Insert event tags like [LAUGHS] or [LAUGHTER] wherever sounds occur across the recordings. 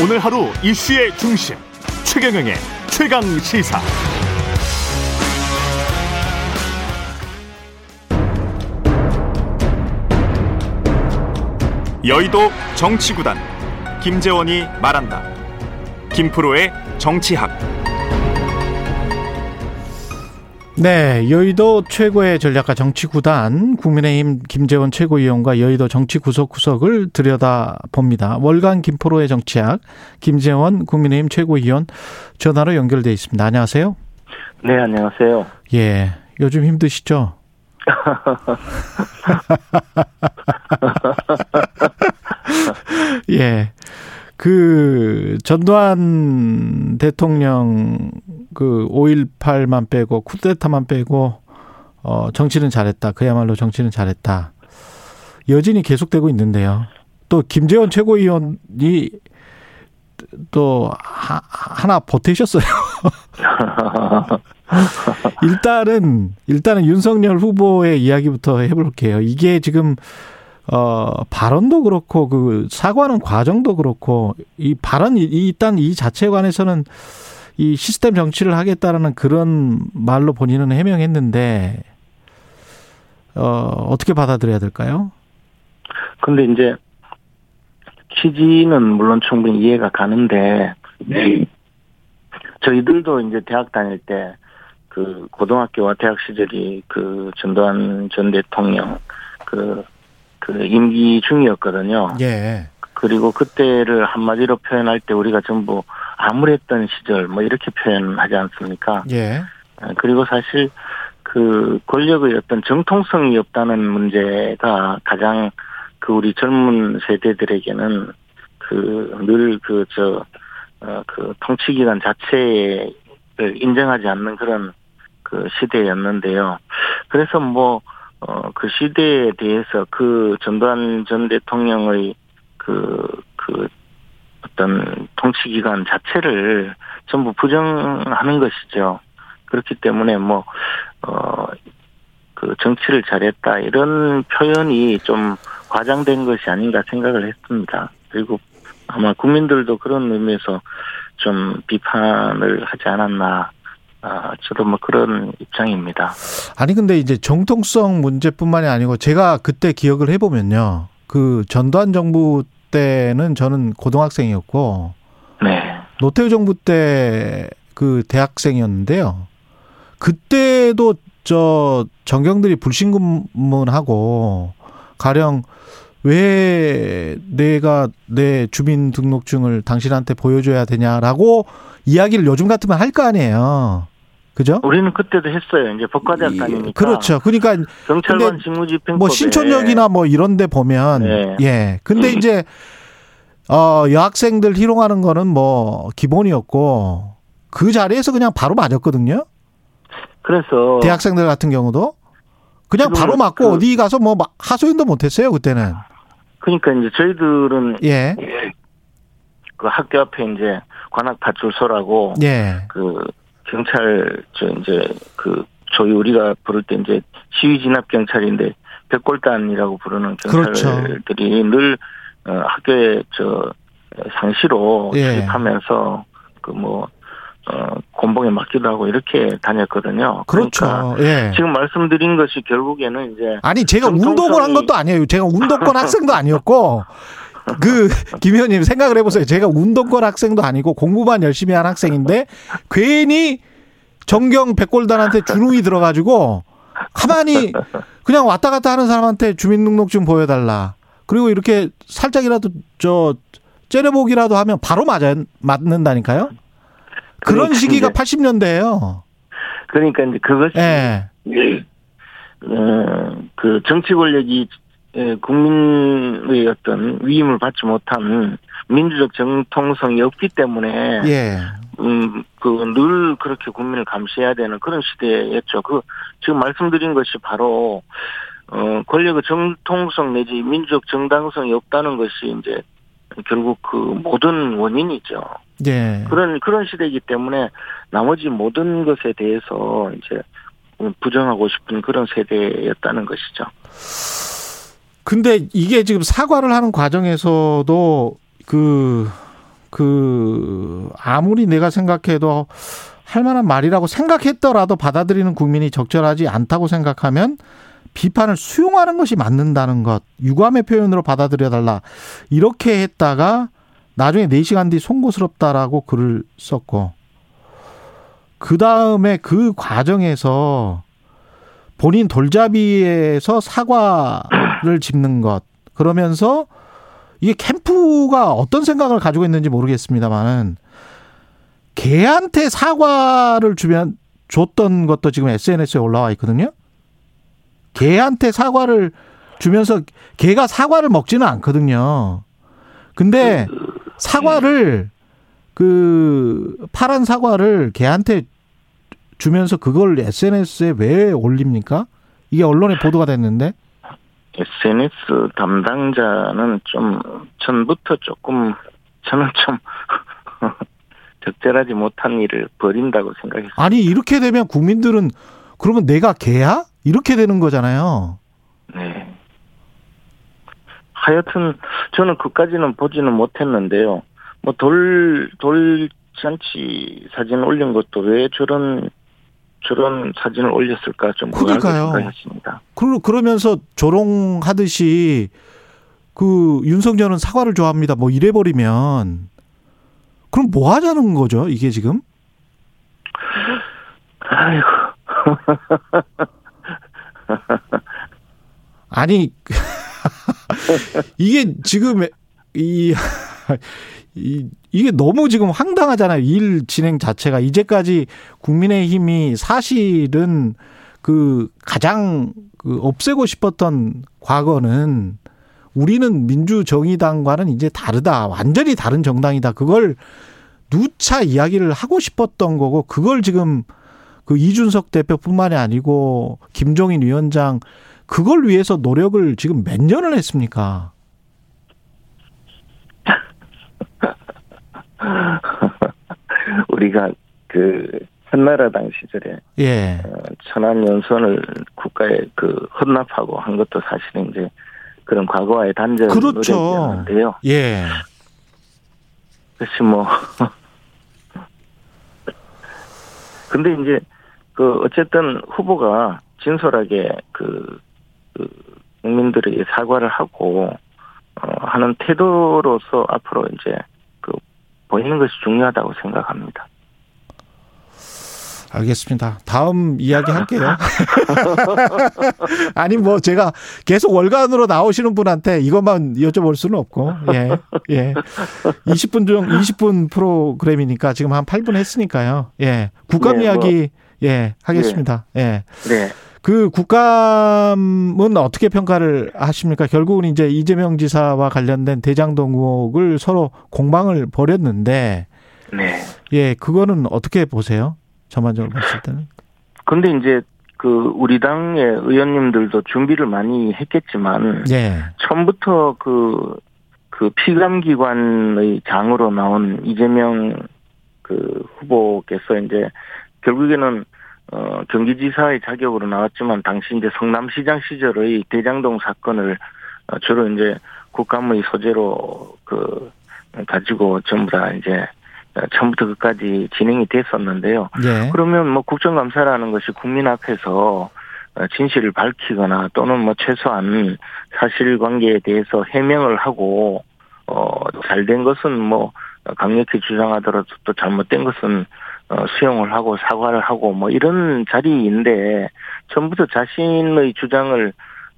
오늘 하루 이슈의 중심 최경영의 최강 시사. 여의도 정치구단 김재원이 말한다. 김프로의 정치학. 네, 여의도 최고의 전략가 정치구단 국민의힘 김재원 최고위원과 여의도 정치 구석구석을 들여다 봅니다. 월간 김프로의 정치학 김재원 국민의힘 최고위원 전화로 연결돼 있습니다. 안녕하세요. 네, 안녕하세요. 예, 요즘 힘드시죠? [LAUGHS] [LAUGHS] 예. 그 전두환 대통령 그 5.18만 빼고 쿠데타만 빼고 어 정치는 잘했다. 그야말로 정치는 잘했다. 여진이 계속되고 있는데요. 또 김재원 최고위원이 또 하, 하나 보태셨어요. [LAUGHS] 일단은 일단은 윤석열 후보의 이야기부터 해볼게요. 이게 지금 어, 발언도 그렇고, 그, 사과하는 과정도 그렇고, 이 발언, 이, 일단 이 자체에 관해서는 이 시스템 정치를 하겠다라는 그런 말로 본인은 해명했는데, 어, 어떻게 받아들여야 될까요? 근데 이제, 취지는 물론 충분히 이해가 가는데, 네. 저희들도 이제 대학 다닐 때, 그, 고등학교와 대학 시절이 그 전두환 전 대통령, 그, 그 임기 중이었거든요. 예. 그리고 그때를 한마디로 표현할 때 우리가 전부 암울했던 시절 뭐 이렇게 표현하지 않습니까? 예. 그리고 사실 그 권력의 어떤 정통성이 없다는 문제가 가장 그 우리 젊은 세대들에게는 그 늘 그 저 어그 통치기관 자체를 인정하지 않는 그런 그 시대였는데요. 그래서 뭐 어, 그 시대에 대해서 그 전두환 전 대통령의 그, 그 어떤 통치기관 자체를 전부 부정하는 것이죠. 그렇기 때문에 뭐, 어, 그 정치를 잘했다 이런 표현이 좀 과장된 것이 아닌가 생각을 했습니다. 그리고 아마 국민들도 그런 의미에서 좀 비판을 하지 않았나 아, 저도 뭐 그런 입장입니다. 아니 근데 이제 정통성 문제뿐만이 아니고 제가 그때 기억을 해보면요, 그 전두환 정부 때는 저는 고등학생이었고, 네. 노태우 정부 때 그 대학생이었는데요. 그때도 저 전경들이 불신검문하고 가령 왜 내가 내 주민등록증을 당신한테 보여줘야 되냐라고 이야기를 요즘 같으면 할 거 아니에요. 그죠? 우리는 그때도 했어요. 이제 법과대학 다니니까. 그렇죠. 그러니까 경찰관 직무집행법 뭐 신촌역이나 뭐 이런 데 보면 네. 예. 근데 이제 어 여학생들 희롱하는 거는 뭐 기본이었고 그 자리에서 그냥 바로 맞았거든요. 그래서 대학생들 같은 경우도 그냥 바로 맞고 그, 어디 가서 뭐 하소연도 못 했어요, 그때는. 그러니까 이제 저희들은 예. 그 학교 앞에 이제 관악 파출소라고 예. 그 경찰 저 이제 그 저희 우리가 부를 때 이제 시위 진압 경찰인데 백골단이라고 부르는 경찰들이 그렇죠. 늘 어, 학교에 저 상시로 예. 출입하면서 그뭐 어, 곤봉에 맞기도 하고 이렇게 다녔거든요. 그렇죠. 그러니까 예. 지금 말씀드린 것이 결국에는 이제 아니 제가 운동을 한 것도 아니에요. 제가 운동권 학생도 아니었고 [LAUGHS] 그김 의원님 생각을 해보세요. 제가 운동권 학생도 아니고 공부만 열심히 한 학생인데 괜히 정경 백골단한테 주눅이 들어가지고 가만히 그냥 왔다 갔다 하는 사람한테 주민등록증 보여달라. 그리고 이렇게 살짝이라도 저 째려보기라도 하면 바로 맞아 맞는다니까요. 그런 시기가 이제. 80년대예요. 그러니까 이제 그것이 예. 어, 그 정치 권력이 에, 국민의 어떤 위임을 받지 못한 민주적 정통성이 없기 때문에 예. 음, 그 늘 그렇게 국민을 감시해야 되는 그런 시대였죠. 그 지금 말씀드린 것이 바로 어 권력의 정통성 내지 민주적 정당성이 없다는 것이 이제 결국 그 모든 원인이죠. 예. 그런 그런 시대이기 때문에 나머지 모든 것에 대해서 이제 부정하고 싶은 그런 세대였다는 것이죠. 근데 이게 지금 사과를 하는 과정에서도 그 그 아무리 내가 생각해도 할 만한 말이라고 생각했더라도 받아들이는 국민이 적절하지 않다고 생각하면 비판을 수용하는 것이 맞는다는 것, 유감의 표현으로 받아들여 달라. 이렇게 했다가 나중에 4시간 뒤 송구스럽다라고 글을 썼고 그 다음에 그 과정에서 본인 돌잡이에서 사과 를 짚는 것 그러면서 이게 캠프가 어떤 생각을 가지고 있는지 모르겠습니다만은 개한테 사과를 주면 줬던 것도 지금 SNS에 올라와 있거든요. 개한테 사과를 주면서 개가 사과를 먹지는 않거든요. 근데 사과를 그 파란 사과를 개한테 주면서 그걸 SNS에 왜 올립니까? 이게 언론에 보도가 됐는데. SNS 담당자는 좀 전부터 조금 저는 좀 [LAUGHS] 적절하지 못한 일을 벌인다고 생각했어요. 아니 이렇게 되면 국민들은 그러면 내가 개야? 이렇게 되는 거잖아요. 네. 하여튼 저는 그까지는 보지는 못했는데요. 뭐 돌 돌잔치 사진 올린 것도 왜 저런 저런 사진을 올렸을까 좀 그러니까요. 생각했습니다. 그 그러면서 조롱하듯이 그 윤석열은 사과를 좋아합니다. 뭐 이래 버리면 그럼 뭐 하자는 거죠? 이게 지금? 아이고. [LAUGHS] 아니 [LAUGHS] 이게 지금 이, [LAUGHS] 이 이게 너무 지금 황당하잖아요. 일 진행 자체가 이제까지 국민의힘이 사실은 그 가장 그 없애고 싶었던 과거는 우리는 민주정의당과는 이제 다르다. 완전히 다른 정당이다. 그걸 누차 이야기를 하고 싶었던 거고 그걸 지금 그 이준석 대표뿐만이 아니고 김종인 위원장 그걸 위해서 노력을 지금 몇 년을 했습니까? [LAUGHS] 우리가 그 한나라당 시절에 예. 어, 천안 연선을 국가에 그 헌납하고 한 것도 사실은 이제 그런 과거와의 단절 그렇죠. 노력이었는데요. 예. 그렇지 뭐. [LAUGHS] 근데 이제 그 어쨌든 후보가 진솔하게 그, 그 국민들에게 사과를 하고 어 하는 태도로서 앞으로 이제 그 보이는 것이 중요하다고 생각합니다. 알겠습니다. 다음 이야기 할게요. [LAUGHS] [LAUGHS] 아니, 뭐, 제가 계속 월간으로 나오시는 분한테 이것만 여쭤볼 수는 없고, 예, 예. 20분 중, 20분 프로그램이니까 지금 한 8분 했으니까요. 예. 국감 네, 이야기, 예, 하겠습니다. 예. 네. 그 국감은 어떻게 평가를 하십니까? 결국은 이제 이재명 지사와 관련된 대장동 의혹을 서로 공방을 벌였는데, 네. 예, 그거는 어떻게 보세요? 전반적으로 봤을 때는. 근데 이제 그 우리 당의 의원님들도 준비를 많이 했겠지만 예. 처음부터 그, 그 피감기관의 장으로 나온 이재명 그 후보께서 이제 결국에는 어, 경기지사의 자격으로 나왔지만 당시 이제 성남시장 시절의 대장동 사건을 어, 주로 이제 국감의 소재로 그 가지고 전부 다 이제 처음부터 끝까지 진행이 됐었는데요. 예. 그러면 뭐 국정감사라는 것이 국민 앞에서 어, 진실을 밝히거나 또는 뭐 최소한 사실관계에 대해서 해명을 하고 어 잘 된 것은 뭐 강력히 주장하더라도 또 잘못된 것은 어 수용을 하고 사과를 하고 뭐 이런 자리인데 처음부터 자신의 주장을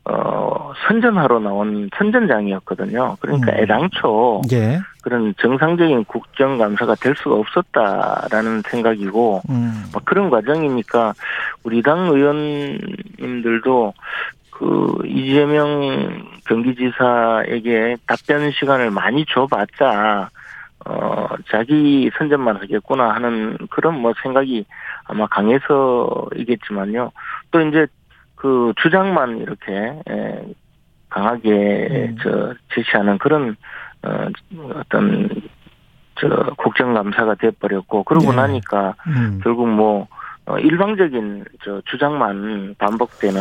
어 선전하러 나온 선전장이었거든요. 그러니까 음. 애당초 예. 그런 정상적인 국정감사가 될 수가 없었다라는 생각이고 음. 뭐 그런 과정이니까 우리 당 의원님들도 그 이재명 경기지사에게 답변 시간을 많이 줘봤자 어 자기 선전만 하겠구나 하는 그런 뭐 생각이 아마 강해서이겠지만요. 또 이제 그 주장만 이렇게 에, 강하게 음. 저 제시하는 그런 어 어떤 저 국정감사가 돼버렸고 그러고 네. 나니까 음. 결국 뭐 어, 일방적인 저 주장만 반복되는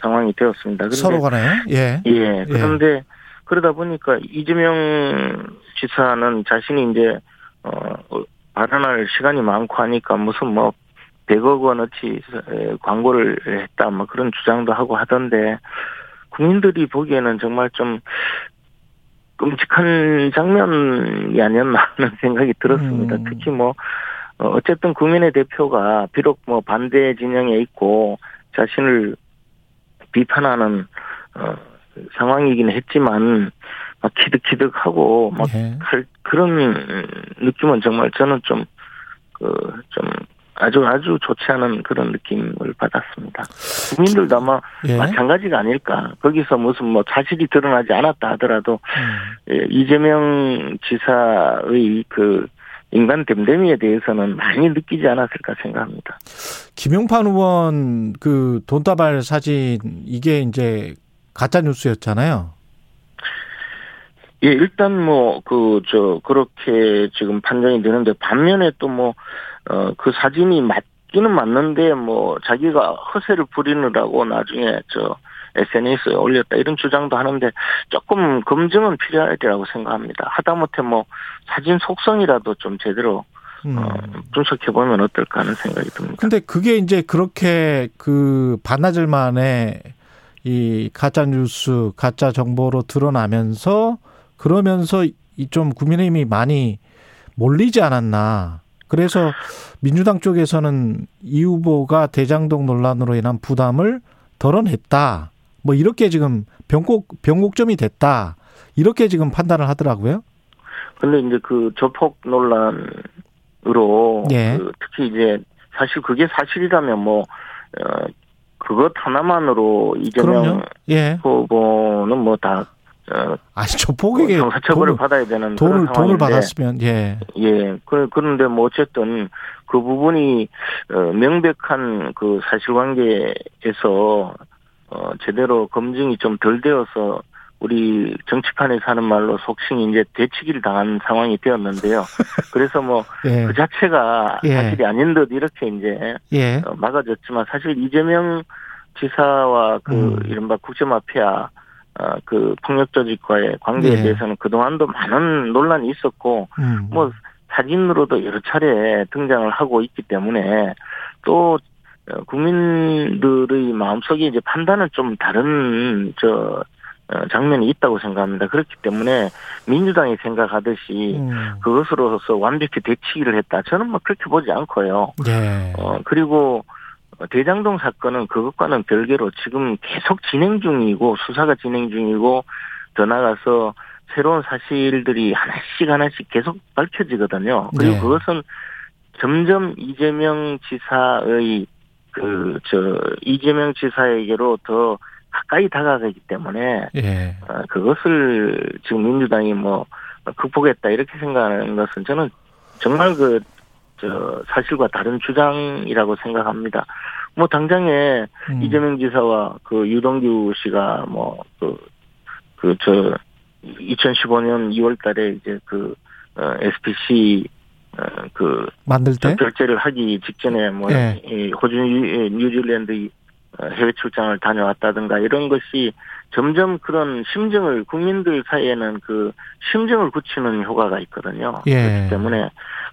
상황이 되었습니다. 그런데 서로 간에 예. 예 그런데 그러다 보니까 이재명 지사는 자신이 이제 어 발언할 시간이 많고 하니까 무슨 뭐 100억 원어치 광고를 했다 뭐 그런 주장도 하고 하던데 국민들이 보기에는 정말 좀 끔찍한 장면이 아니었나 하는 [LAUGHS] 생각이 들었습니다. 음. 특히 뭐 어, 어쨌든 국민의 대표가 비록 뭐 반대 진영에 있고 자신을 비판하는 어, 상황이긴 했지만 막 키득키득하고 막 예. 할 그런 느낌은 정말 저는 좀 그좀 아주 아주 좋지 않은 그런 느낌을 받았습니다. 국민들도 아마 예. 마찬가지가 아닐까. 거기서 무슨 뭐 사실이 드러나지 않았다 하더라도 음. 예, 이재명 지사의 그 인간 댐댐이에 대해서는 많이 느끼지 않았을까 생각합니다. 김용판 의원 그 돈다발 사진 이게 이제 가짜 뉴스였잖아요. 예, 일단 뭐, 그, 저, 그렇게 지금 판정이 되는데, 반면에 또 뭐, 어, 그 사진이 맞기는 맞는데, 뭐, 자기가 허세를 부리느라고 나중에 저, SNS에 올렸다 이런 주장도 하는데 조금 검증은 필요하리라고 생각합니다. 하다못해 뭐 사진 속성이라도 좀 제대로 음. 어, 분석해 보면 어떨까 하는 생각이 듭니다. 근데 그게 이제 그렇게 그 반나절 만에 이 가짜 뉴스, 가짜 정보로 드러나면서 그러면서 이 좀 국민의힘이 많이 몰리지 않았나. 그래서 민주당 쪽에서는 이 후보가 대장동 논란으로 인한 부담을 덜어냈다. 뭐 이렇게 지금 변곡 변곡점이 됐다. 이렇게 지금 판단을 하더라고요. 근데 이제 그 조폭 논란으로 예. 그 특히 이제 사실 그게 사실이라면 뭐 어, 그것 하나만으로 이재명 그럼요. 예. 후보는 뭐다 어, 아니 저 폭에게 형사처벌을 돈을 받아야 되는 돈을 그런 돈을 받았으면 예. 예, 그, 그런데 뭐 어쨌든 그 부분이, 어, 명백한 그 사실관계에서, 어, 제대로 검증이 좀 덜 되어서 우리 정치판에서 하는 말로 속칭 이제 대치기를 당한 상황이 되었는데요. [LAUGHS] 그래서 뭐 예. 그 자체가 예. 사실이 아닌 듯 이렇게 이제 예. 어, 막아졌지만 사실 이재명 지사와 그 음. 이른바 국제마피아 어, 그 폭력 조직과의 관계에 예. 대해서는 그동안도 많은 논란이 있었고 음. 뭐 사진으로도 여러 차례 등장을 하고 있기 때문에 또 어, 국민들의 마음속에 이제 판단은 좀 다른 저 어, 장면이 있다고 생각합니다. 그렇기 때문에 민주당이 생각하듯이 음. 그것으로서 완벽히 대치기를 했다. 저는 뭐 그렇게 보지 않고요. 예. 어 그리고 대장동 사건은 그것과는 별개로 지금 계속 진행 중이고 수사가 진행 중이고 더 나가서 새로운 사실들이 하나씩 하나씩 계속 밝혀지거든요. 그리고 네. 그것은 점점 이재명 지사의 그 저 이재명 지사에게로 더 가까이 다가가기 때문에 예. 어, 그것을 지금 민주당이 뭐 극복했다 이렇게 생각하는 것은 저는 정말 그 저 사실과 다른 주장이라고 생각합니다. 뭐 당장에 음. 이재명 지사와 그 유동규 씨가 뭐 그 그 저 2015년 2월 달에 이제 그 어, SPC 어 그 만들 때 결제를 하기 직전에 뭐 예. 이 호주 뉴- 뉴질랜드 어, 해외 출장을 다녀왔다든가 이런 것이 점점 그런 심정을 국민들 사이에는 그 심정을 굳히는 효과가 있거든요. 예. 그렇기 때문에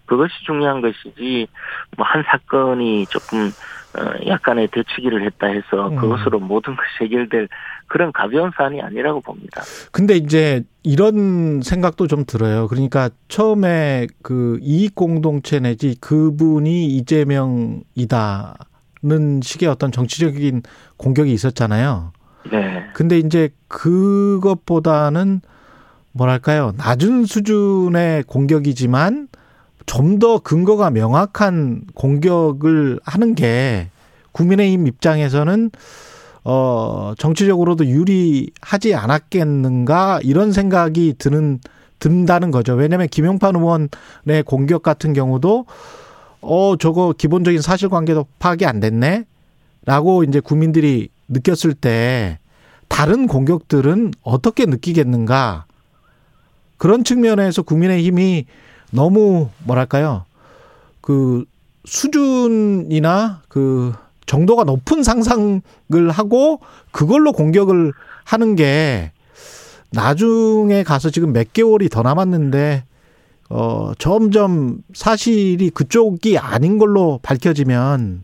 그것이 중요한 것이지 뭐 한 사건이 조금 어, 약간의 대치기를 했다 해서 음. 그것으로 모든 것이 해결될 그런 가벼운 사안이 아니라고 봅니다. 근데 이제 이런 생각도 좀 들어요. 그러니까 처음에 그 이익 공동체 내지 그분이 이재명이다 는 식의 어떤 정치적인 공격이 있었잖아요. 네. 근데 이제 그것보다는 뭐랄까요 낮은 수준의 공격이지만 좀 더 근거가 명확한 공격을 하는 게 국민의힘 입장에서는 어 정치적으로도 유리하지 않았겠는가 이런 생각이 드는 든다는 거죠. 왜냐하면 김용판 의원의 공격 같은 경우도 어 저거 기본적인 사실관계도 파악이 안 됐네 라고 이제 국민들이 느꼈을 때 다른 공격들은 어떻게 느끼겠는가? 그런 측면에서 국민의 힘이 너무 뭐랄까요? 그 수준이나 그 정도가 높은 상상을 하고 그걸로 공격을 하는 게 나중에 가서 지금 몇 개월이 더 남았는데 어 점점 사실이 그쪽이 아닌 걸로 밝혀지면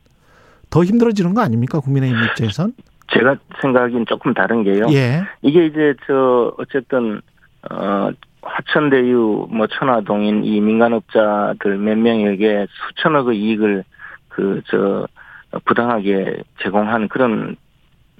더 힘들어지는 거 아닙니까 국민의힘 입장에선? 제가 생각하기엔 조금 다른 게요. 예. 이게 이제 저 어쨌든 어 화천대유 뭐 천화동인 이 민간업자들 몇 명에게 수천억의 이익을 그 저 부당하게 제공한 그런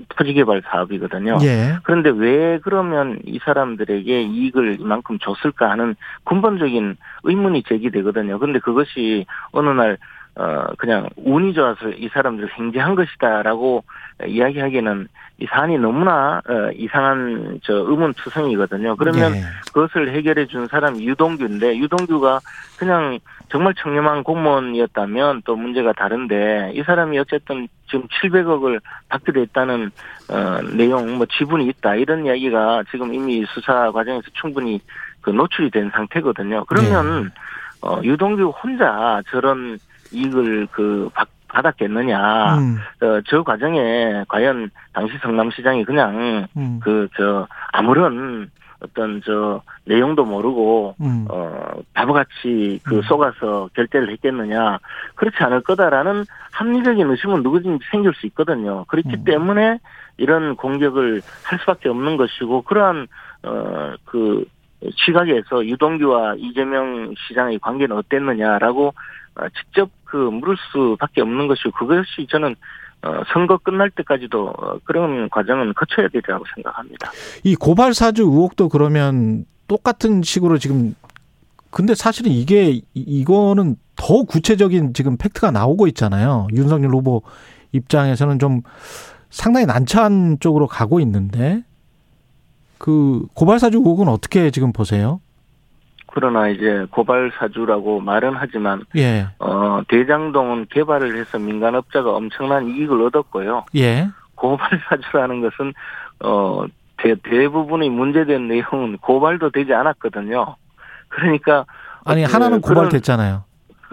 토지개발 사업이거든요. 예. 그런데 왜 그러면 이 사람들에게 이익을 이만큼 줬을까 하는 근본적인 의문이 제기되거든요. 근데 그것이 어느 날, 어, 그냥 운이 좋아서 이 사람들을 행제한 것이다라고 이야기하기에는 이 사안이 너무나, 어, 이상한, 저, 의문투성이거든요. 그러면 예. 그것을 해결해 준 사람이 유동규인데, 유동규가 그냥 정말 청렴한 공무원이었다면 또 문제가 다른데, 이 사람이 어쨌든 지금 700억을 받게 됐다는, 어, 내용, 뭐 지분이 있다, 이런 이야기가 지금 이미 수사 과정에서 충분히 그 노출이 된 상태거든요. 그러면, 어, 유동규 혼자 저런 이익을 그 받, 받았겠느냐. 음, 어, 저 과정에 과연 당시 성남시장이 그냥 음, 그저 아무런 어떤 저 내용도 모르고 음. 어 바보같이 그 음. 속아서 결제를 했겠느냐 그렇지 않을 거다라는 합리적인 의심은 누구든지 생길 수 있거든요. 그렇기 음. 때문에 이런 공격을 할 수밖에 없는 것이고 그러한 어그 시각에서 유동규와 이재명 시장의 관계는 어땠느냐라고 어, 직접 그 물을 수밖에 없는 것이고 그것이 저는 어, 선거 끝날 때까지도 어, 그런 과정은 거쳐야 되리라고 생각합니다. 이 고발 사주 의혹도 그러면 똑같은 식으로 지금 근데 사실은 이게 이- 이거는 더 구체적인 지금 팩트가 나오고 있잖아요. 윤석열 후보 입장에서는 좀 상당히 난처한 쪽으로 가고 있는데 그 고발 사주 의혹은 어떻게 지금 보세요? 그러나 이제 고발 사주라고 말은 하지만 예. 어, 대장동은 개발을 해서 민간업자가 엄청난 이익을 얻었고요. 예. 고발 사주라는 것은 어, 대, 대부분의 문제된 내용은 고발도 되지 않았거든요. 그러니까 아니 그, 하나는 그런- 고발됐잖아요.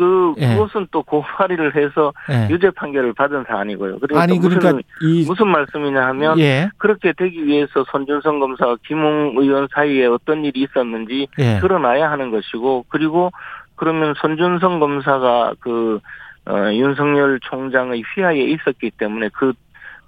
그 예. 그것은 또 고발을 해서 예. 유죄 판결을 받은 사안이고요. 그러니까 아니 무슨 그러니까 이 무슨 말씀이냐 하면 예. 그렇게 되기 위해서 손준성 검사와 김웅 의원 사이에 어떤 일이 있었는지 예. 드러나야 하는 것이고 그리고 그러면 손준성 검사가 그 어, 윤석열 총장의 휘하에 있었기 때문에 그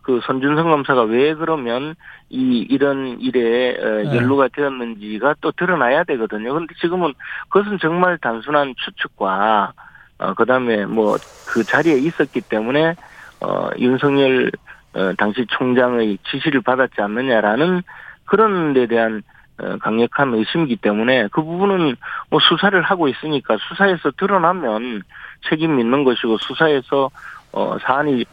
그 손준성 검사가 왜 그러면 이 이런 일에 어, 네. 연루가 되었는지가 또 드러나야 되거든요. 근데 지금은 그것은 정말 단순한 추측과 어 그다음에 뭐 그 자리에 있었기 때문에 어 윤석열 어 당시 총장의 지시를 받았지 않느냐라는 그런 데 대한 어, 강력한 의심이기 때문에 그 부분은 뭐 수사를 하고 있으니까 수사에서 드러나면 책임 있는 것이고 수사에서 어 사안이 예,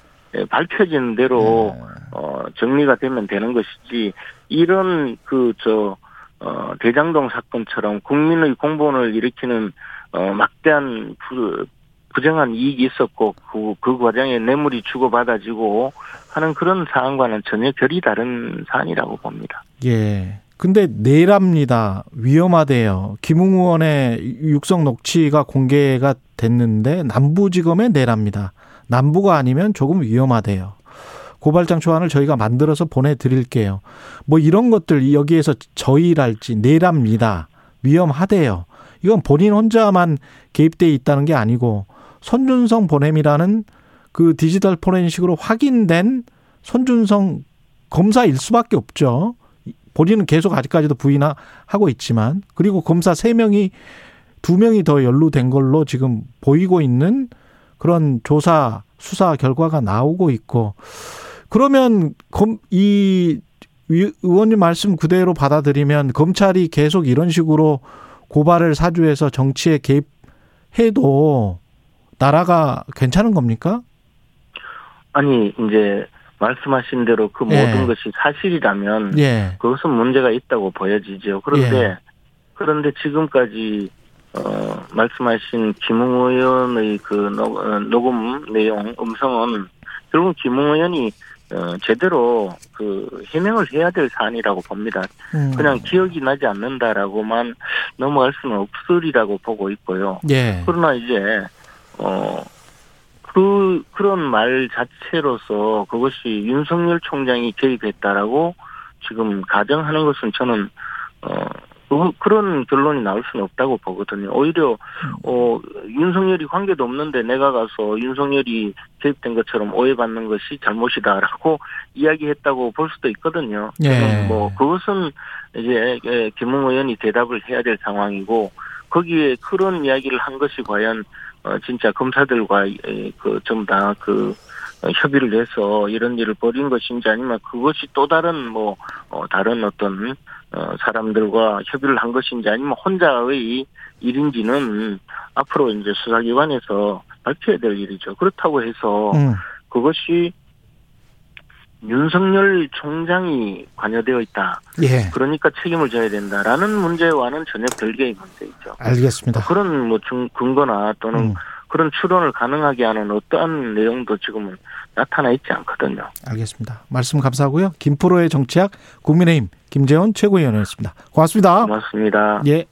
밝혀지는 대로 네. 어 정리가 되면 되는 것이지 이런 그저 어 대장동 사건처럼 국민의 공분을 일으키는 어 막대한 부, 부정한 이익이 있었고 그, 그 과정에 뇌물이 주고받아지고 하는 그런 사안과는 전혀 결이 다른 사안이라고 봅니다. 예. 근데 내랍니다. 위험하대요. 김웅 의원의 육성 녹취가 공개가 됐는데 남부지검에 내랍니다. 남부가 아니면 조금 위험하대요. 고발장 초안을 저희가 만들어서 보내드릴게요. 뭐 이런 것들 여기에서 저희랄지 내랍니다. 위험하대요. 이건 본인 혼자만 개입돼 있다는 게 아니고 손준성 보냄이라는 그 디지털 포렌식으로 확인된 손준성 검사일 수밖에 없죠. 본인은 계속 아직까지도 부인하고 있지만 그리고 검사 세명이두명이더 연루된 걸로 지금 보이고 있는 그런 조사 수사 결과가 나오고 있고 그러면 검, 이 위- 의원님 말씀 그대로 받아들이면 검찰이 계속 이런 식으로 고발을 사주해서 정치에 개입해도 나라가 괜찮은 겁니까? 아니 이제 말씀하신 대로 그 예. 모든 것이 사실이라면 예. 그것은 문제가 있다고 보여지죠. 그런데 예. 그런데 지금까지 어 말씀하신 김웅 의원의 그 녹- 어, 녹음 내용 음성은 결국 김웅 의원이 어 제대로 그 해명을 해야 될 사안이라고 봅니다. 음. 그냥 기억이 나지 않는다라고만 넘어갈 수는 없으리라고 보고 있고요. 예. 그러나 이제 어. 그 그런 말 자체로서 그것이 윤석열 총장이 개입했다라고 지금 가정하는 것은 저는 그, 그런 결론이 나올 수는 없다고 보거든요. 오히려 어 윤석열이 관계도 없는데 내가 가서 윤석열이 개입된 것처럼 오해받는 것이 잘못이다라고 [LAUGHS] 이야기했다고 볼 수도 있거든요. 예. 뭐 그것은 이제 예, 김웅 의원이 대답을 해야 될 상황이고 거기에 그런 이야기를 한 것이 과연 어 진짜 검사들과 그 전부 다그 어, 협의를 해서 이런 일을 벌인 것인지 아니면 그것이 또 다른 뭐 어, 다른 어떤 어, 사람들과 협의를 한 것인지 아니면 혼자의 일인지는 앞으로 이제 수사기관에서 밝혀야 될 일이죠. 그렇다고 해서 음. 그것이 윤석열 총장이 관여되어 있다. 예. 그러니까 책임을 져야 된다라는 문제와는 전혀 별개의 문제이죠. 알겠습니다. 그런 뭐 증, 근거나 또는 음. 그런 추론을 가능하게 하는 어떠한 내용도 지금은 나타나 있지 않거든요. 알겠습니다. 말씀 감사하고요. 김프로의 정치학 국민의힘 김재원 최고위원이었습니다. 고맙습니다. 고맙습니다. 예.